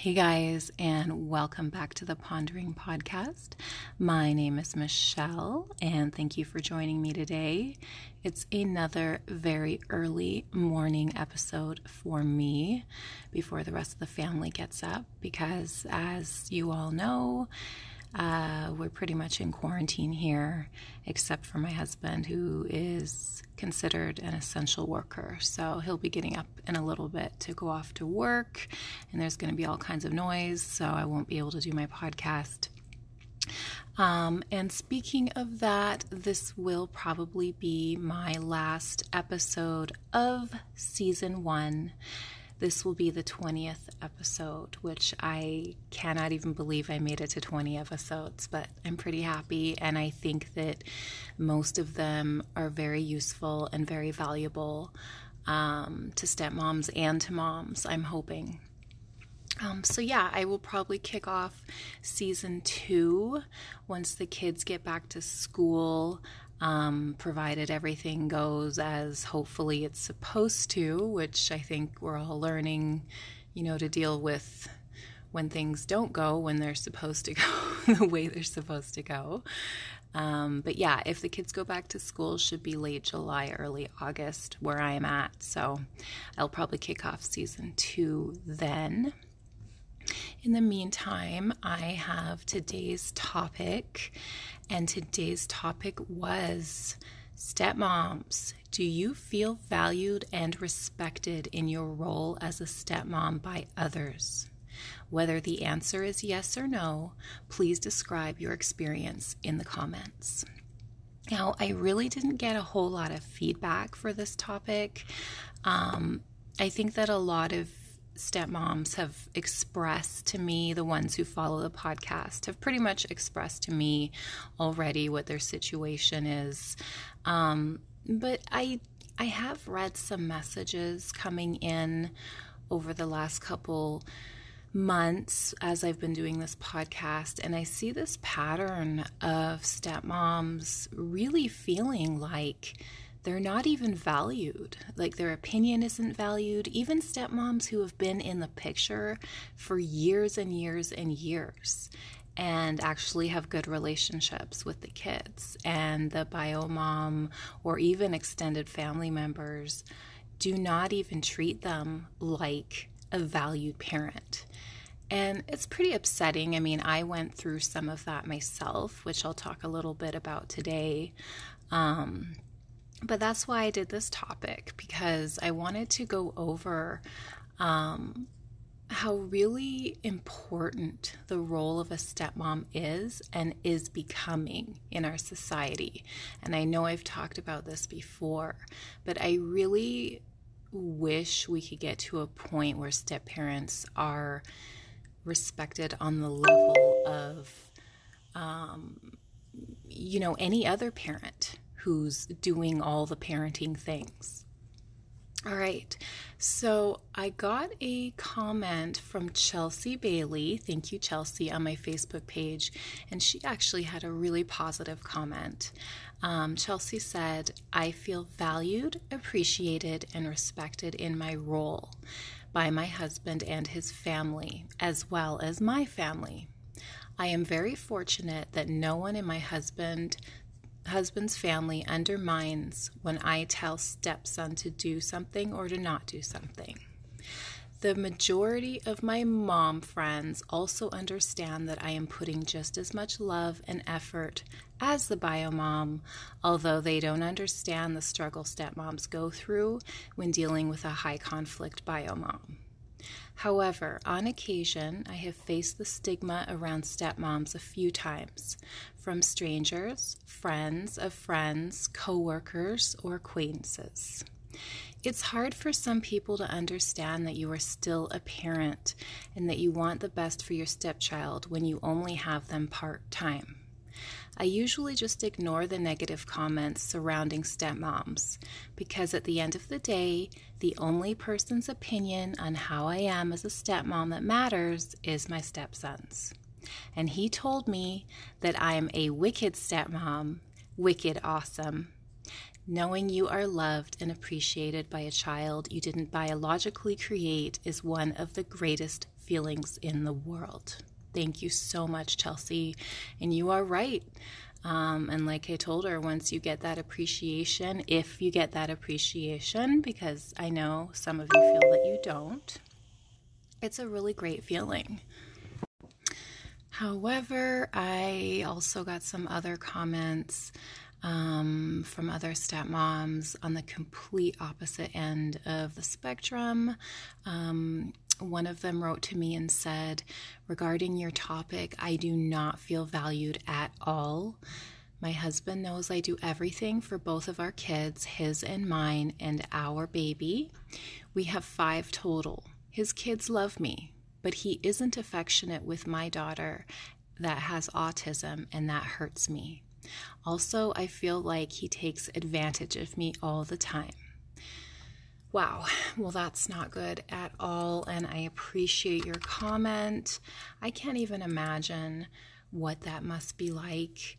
Hey guys, and welcome back to the Pondering Podcast. My name is Michelle, and thank you for joining me today. It's another very early morning episode for me before the rest of the family gets up because, as you all know, uh, we're pretty much in quarantine here, except for my husband, who is considered an essential worker. So he'll be getting up in a little bit to go off to work, and there's going to be all kinds of noise, so I won't be able to do my podcast. Um, and speaking of that, this will probably be my last episode of season one. This will be the 20th episode, which I cannot even believe I made it to 20 episodes, but I'm pretty happy. And I think that most of them are very useful and very valuable um, to stepmoms and to moms, I'm hoping. Um, so, yeah, I will probably kick off season two once the kids get back to school um, provided everything goes as hopefully it's supposed to, which I think we're all learning, you know, to deal with when things don't go when they're supposed to go the way they're supposed to go. Um, but yeah, if the kids go back to school, should be late July, early August, where I am at. So I'll probably kick off season two then. In the meantime, I have today's topic, and today's topic was stepmoms. Do you feel valued and respected in your role as a stepmom by others? Whether the answer is yes or no, please describe your experience in the comments. Now, I really didn't get a whole lot of feedback for this topic. Um, I think that a lot of stepmoms have expressed to me, the ones who follow the podcast, have pretty much expressed to me already what their situation is. Um, but I I have read some messages coming in over the last couple months as I've been doing this podcast, and I see this pattern of stepmoms really feeling like they're not even valued. Like their opinion isn't valued. Even stepmoms who have been in the picture for years and years and years and actually have good relationships with the kids and the bio mom or even extended family members do not even treat them like a valued parent. And it's pretty upsetting. I mean, I went through some of that myself, which I'll talk a little bit about today. Um, but that's why I did this topic because I wanted to go over um, how really important the role of a stepmom is and is becoming in our society. And I know I've talked about this before, but I really wish we could get to a point where step parents are respected on the level of, um, you know, any other parent who's doing all the parenting things. All right, so I got a comment from Chelsea Bailey. Thank you, Chelsea, on my Facebook page, and she actually had a really positive comment. Um, Chelsea said, I feel valued, appreciated, and respected in my role by my husband and his family, as well as my family. I am very fortunate that no one in my husband husband's family undermines when I tell stepson to do something or to not do something. The majority of my mom friends also understand that I am putting just as much love and effort as the bio mom, although they don't understand the struggle stepmoms go through when dealing with a high conflict bio mom. However, on occasion, I have faced the stigma around stepmoms a few times from strangers, friends of friends, coworkers, or acquaintances. It's hard for some people to understand that you are still a parent and that you want the best for your stepchild when you only have them part time. I usually just ignore the negative comments surrounding stepmoms because at the end of the day, the only person's opinion on how I am as a stepmom that matters is my stepson's. And he told me that I am a wicked stepmom, wicked awesome. Knowing you are loved and appreciated by a child you didn't biologically create is one of the greatest feelings in the world. Thank you so much, Chelsea. And you are right. Um, and like I told her, once you get that appreciation, if you get that appreciation, because I know some of you feel that you don't, it's a really great feeling. However, I also got some other comments um, from other stepmoms on the complete opposite end of the spectrum. Um, one of them wrote to me and said, Regarding your topic, I do not feel valued at all. My husband knows I do everything for both of our kids, his and mine, and our baby. We have five total. His kids love me, but he isn't affectionate with my daughter that has autism, and that hurts me. Also, I feel like he takes advantage of me all the time. Wow, well, that's not good at all. And I appreciate your comment. I can't even imagine what that must be like.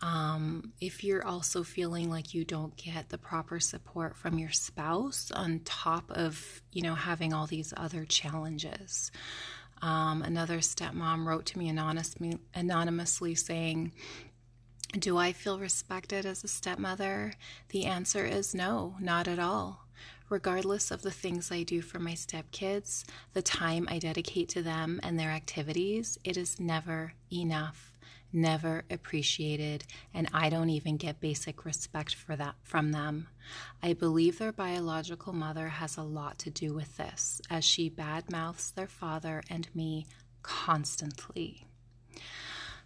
Um, if you're also feeling like you don't get the proper support from your spouse on top of, you know, having all these other challenges. Um, another stepmom wrote to me anonymously, anonymously saying, do I feel respected as a stepmother? The answer is no, not at all. Regardless of the things I do for my stepkids, the time I dedicate to them and their activities, it is never enough, never appreciated, and I don't even get basic respect for that from them. I believe their biological mother has a lot to do with this, as she badmouths their father and me constantly.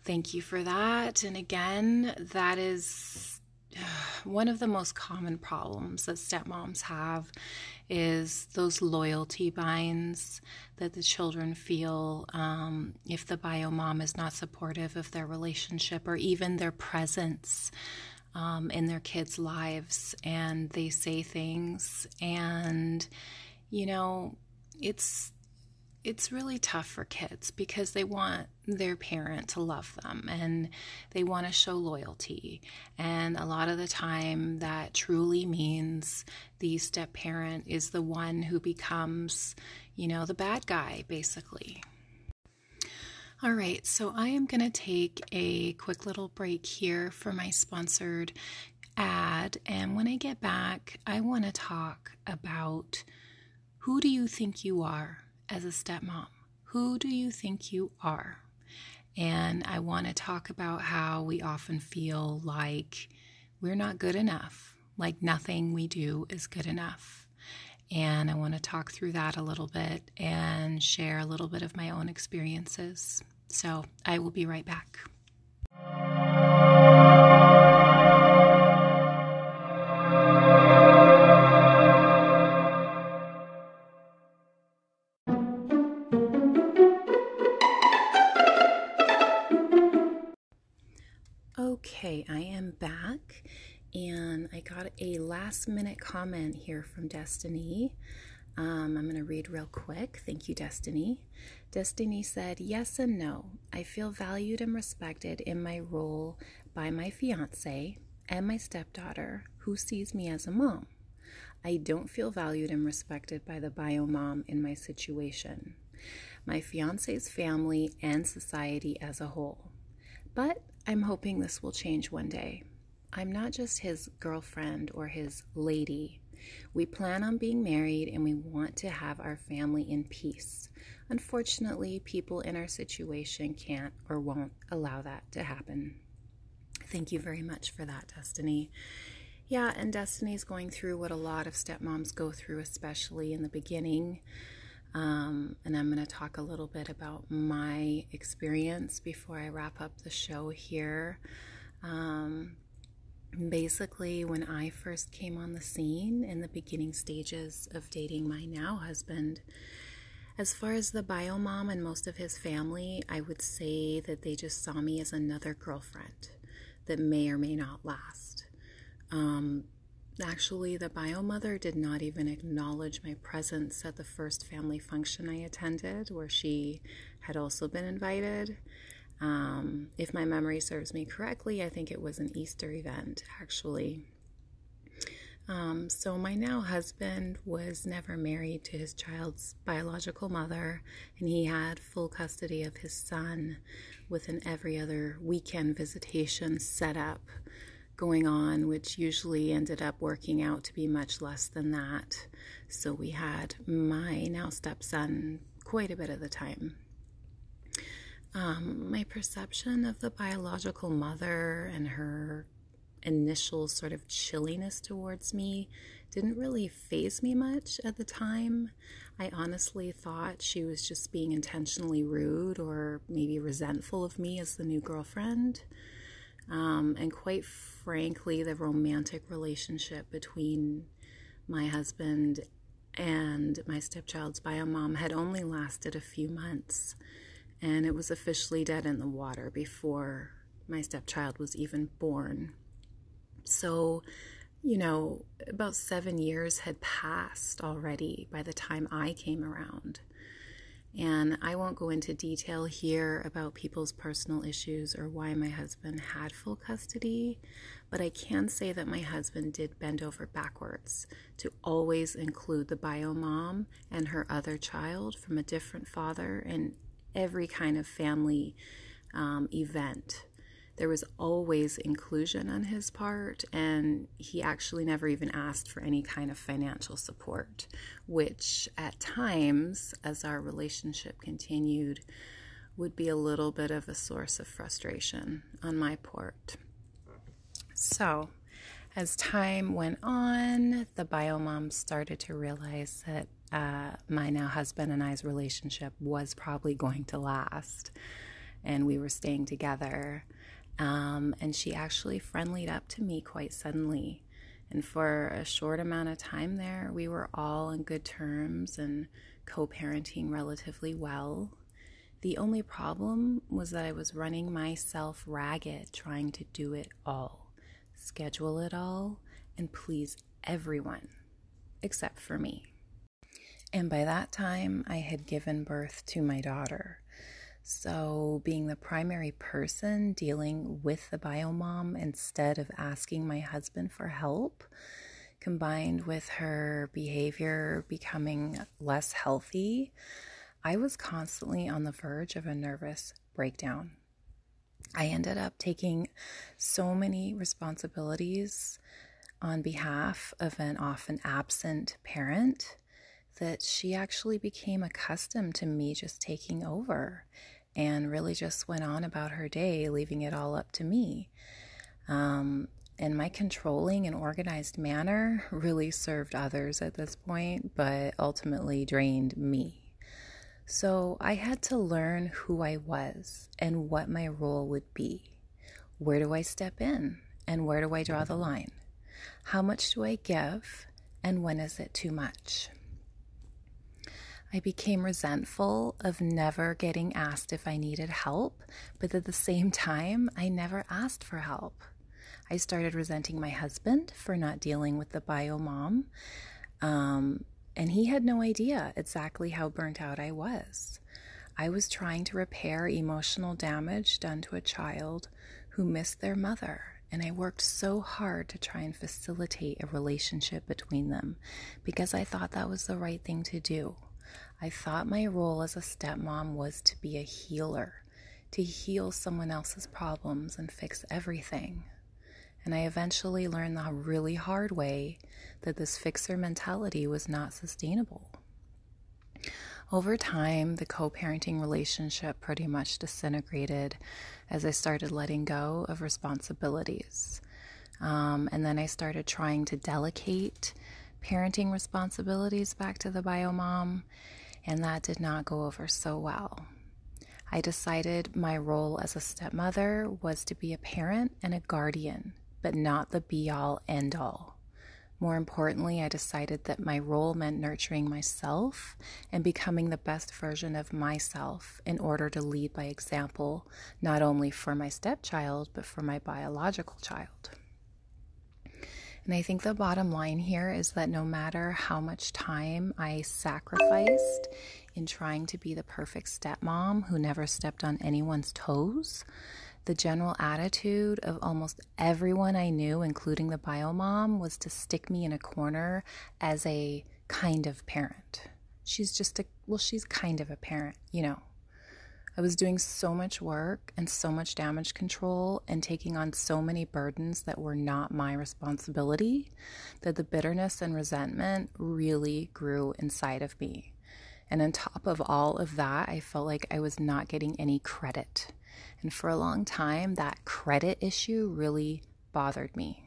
Thank you for that. And again, that is one of the most common problems that stepmoms have is those loyalty binds that the children feel um, if the bio mom is not supportive of their relationship or even their presence um, in their kids' lives and they say things. And you know it's it's really tough for kids because they want their parent to love them and they want to show loyalty. And a lot of the time, that truly means the step parent is the one who becomes, you know, the bad guy, basically. All right, so I am going to take a quick little break here for my sponsored ad. And when I get back, I want to talk about who do you think you are? As a stepmom? Who do you think you are? And I want to talk about how we often feel like we're not good enough, like nothing we do is good enough. And I want to talk through that a little bit and share a little bit of my own experiences. So I will be right back. Last minute comment here from Destiny. Um, I'm going to read real quick. Thank you, Destiny. Destiny said, Yes and no. I feel valued and respected in my role by my fiance and my stepdaughter, who sees me as a mom. I don't feel valued and respected by the bio mom in my situation, my fiance's family, and society as a whole. But I'm hoping this will change one day. I'm not just his girlfriend or his lady. We plan on being married and we want to have our family in peace. Unfortunately, people in our situation can't or won't allow that to happen. Thank you very much for that, Destiny. Yeah, and Destiny's going through what a lot of stepmoms go through, especially in the beginning. Um, and I'm going to talk a little bit about my experience before I wrap up the show here. Um, basically, when I first came on the scene in the beginning stages of dating my now husband, as far as the bio mom and most of his family, I would say that they just saw me as another girlfriend that may or may not last. Um, Actually, the bio mother did not even acknowledge my presence at the first family function I attended, where she had also been invited. Um, if my memory serves me correctly, I think it was an Easter event, actually. Um, so, my now husband was never married to his child's biological mother, and he had full custody of his son with an every other weekend visitation set up going on, which usually ended up working out to be much less than that. So, we had my now stepson quite a bit of the time. Um, my perception of the biological mother and her initial sort of chilliness towards me didn't really faze me much at the time. I honestly thought she was just being intentionally rude or maybe resentful of me as the new girlfriend. Um, and quite frankly, the romantic relationship between my husband and my stepchild's bio mom had only lasted a few months, and it was officially dead in the water before my stepchild was even born. So, you know, about seven years had passed already by the time I came around. And I won't go into detail here about people's personal issues or why my husband had full custody, but I can say that my husband did bend over backwards to always include the bio mom and her other child from a different father in every kind of family um, event there was always inclusion on his part, and he actually never even asked for any kind of financial support, which at times, as our relationship continued, would be a little bit of a source of frustration on my part. So, as time went on, the bio mom started to realize that uh, my now husband and I's relationship was probably going to last, and we were staying together. Um, and she actually friendlied up to me quite suddenly. And for a short amount of time there, we were all on good terms and co parenting relatively well. The only problem was that I was running myself ragged trying to do it all, schedule it all, and please everyone except for me. And by that time, I had given birth to my daughter. So, being the primary person dealing with the biomom instead of asking my husband for help, combined with her behavior becoming less healthy, I was constantly on the verge of a nervous breakdown. I ended up taking so many responsibilities on behalf of an often absent parent that she actually became accustomed to me just taking over and really just went on about her day, leaving it all up to me. Um, and my controlling and organized manner really served others at this point, but ultimately drained me. So I had to learn who I was and what my role would be. Where do I step in and where do I draw the line? How much do I give and when is it too much? I became resentful of never getting asked if I needed help, but at the same time, I never asked for help. I started resenting my husband for not dealing with the bio mom, um, and he had no idea exactly how burnt out I was. I was trying to repair emotional damage done to a child who missed their mother, and I worked so hard to try and facilitate a relationship between them because I thought that was the right thing to do. I thought my role as a stepmom was to be a healer, to heal someone else's problems and fix everything. And I eventually learned the really hard way that this fixer mentality was not sustainable. Over time, the co parenting relationship pretty much disintegrated as I started letting go of responsibilities. Um, and then I started trying to delegate parenting responsibilities back to the bio mom and that did not go over so well. I decided my role as a stepmother was to be a parent and a guardian, but not the be all end all. More importantly, I decided that my role meant nurturing myself and becoming the best version of myself in order to lead by example, not only for my stepchild, but for my biological child. And I think the bottom line here is that no matter how much time I sacrificed in trying to be the perfect stepmom who never stepped on anyone's toes, the general attitude of almost everyone I knew, including the bio mom, was to stick me in a corner as a kind of parent. She's just a, well, she's kind of a parent, you know. I was doing so much work and so much damage control and taking on so many burdens that were not my responsibility that the bitterness and resentment really grew inside of me. And on top of all of that, I felt like I was not getting any credit. And for a long time, that credit issue really bothered me.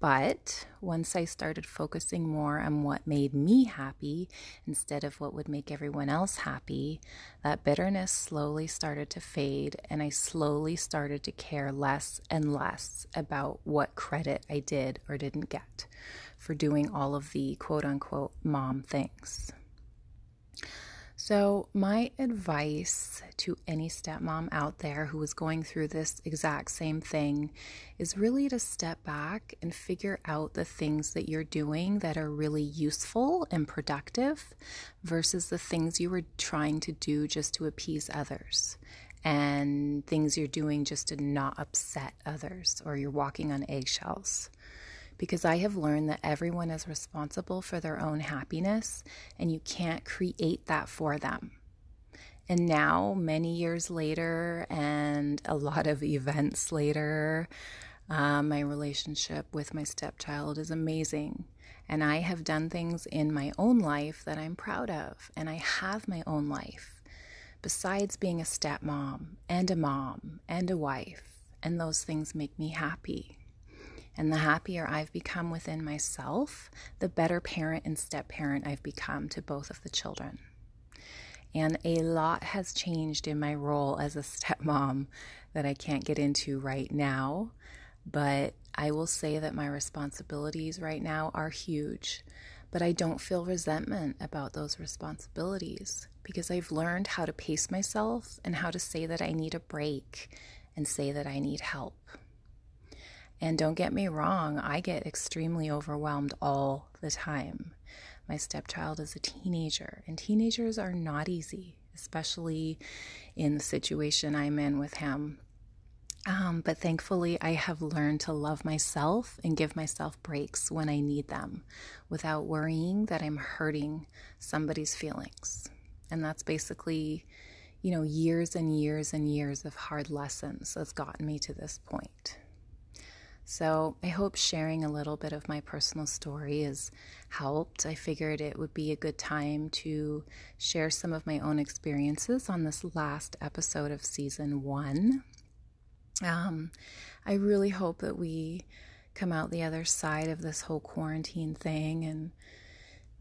But once I started focusing more on what made me happy instead of what would make everyone else happy, that bitterness slowly started to fade, and I slowly started to care less and less about what credit I did or didn't get for doing all of the quote unquote mom things. So, my advice to any stepmom out there who is going through this exact same thing is really to step back and figure out the things that you're doing that are really useful and productive versus the things you were trying to do just to appease others and things you're doing just to not upset others or you're walking on eggshells because I have learned that everyone is responsible for their own happiness and you can't create that for them. And now, many years later, and a lot of events later, uh, my relationship with my stepchild is amazing. And I have done things in my own life that I'm proud of. And I have my own life. Besides being a stepmom and a mom and a wife, and those things make me happy. And the happier I've become within myself, the better parent and step parent I've become to both of the children. And a lot has changed in my role as a stepmom that I can't get into right now. But I will say that my responsibilities right now are huge. But I don't feel resentment about those responsibilities because I've learned how to pace myself and how to say that I need a break and say that I need help. And don't get me wrong, I get extremely overwhelmed all the time. My stepchild is a teenager, and teenagers are not easy, especially in the situation I'm in with him. Um, but thankfully, I have learned to love myself and give myself breaks when I need them without worrying that I'm hurting somebody's feelings. And that's basically, you know, years and years and years of hard lessons that's gotten me to this point. So I hope sharing a little bit of my personal story has helped. I figured it would be a good time to share some of my own experiences on this last episode of season one. Um, I really hope that we come out the other side of this whole quarantine thing and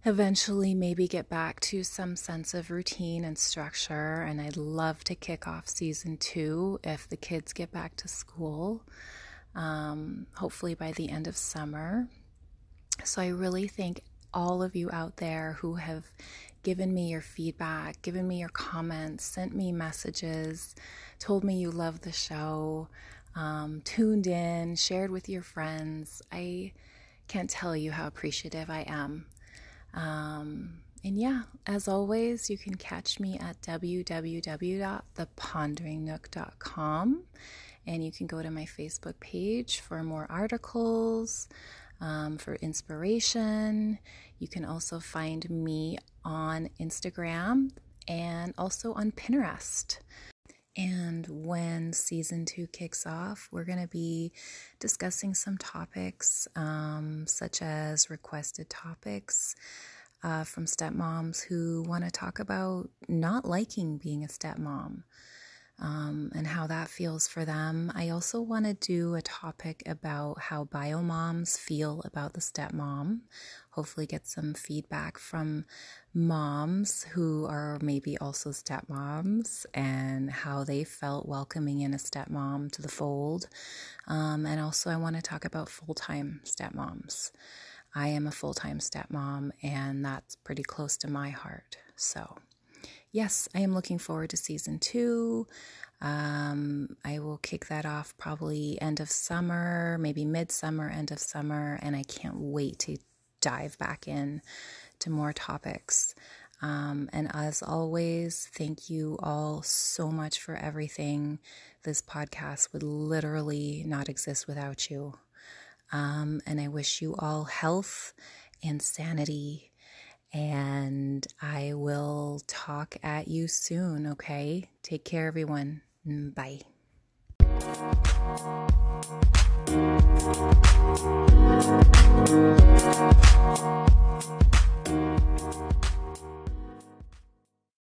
eventually maybe get back to some sense of routine and structure. And I'd love to kick off season two if the kids get back to school um, hopefully by the end of summer. So I really thank all of you out there who have given me your feedback, given me your comments, sent me messages, told me you love the show, um, tuned in, shared with your friends. I can't tell you how appreciative I am. Um, and yeah, as always, you can catch me at www.theponderingnook.com and you can go to my Facebook page for more articles, um, for inspiration. You can also find me on Instagram and also on Pinterest. And when season two kicks off, we're going to be discussing some topics, um, such as requested topics uh, from stepmoms who want to talk about not liking being a stepmom um, and how that feels for them. I also want to do a topic about how bio moms feel about the stepmom. Hopefully, get some feedback from moms who are maybe also stepmoms and how they felt welcoming in a stepmom to the fold. Um, and also, I want to talk about full time stepmoms. I am a full time stepmom, and that's pretty close to my heart. So, yes, I am looking forward to season two. Um, I will kick that off probably end of summer, maybe midsummer, end of summer, and I can't wait to dive back in to more topics. Um, and as always, thank you all so much for everything. This podcast would literally not exist without you. Um, and I wish you all health and sanity and I will talk at you soon, okay? Take care, everyone. Mm, bye.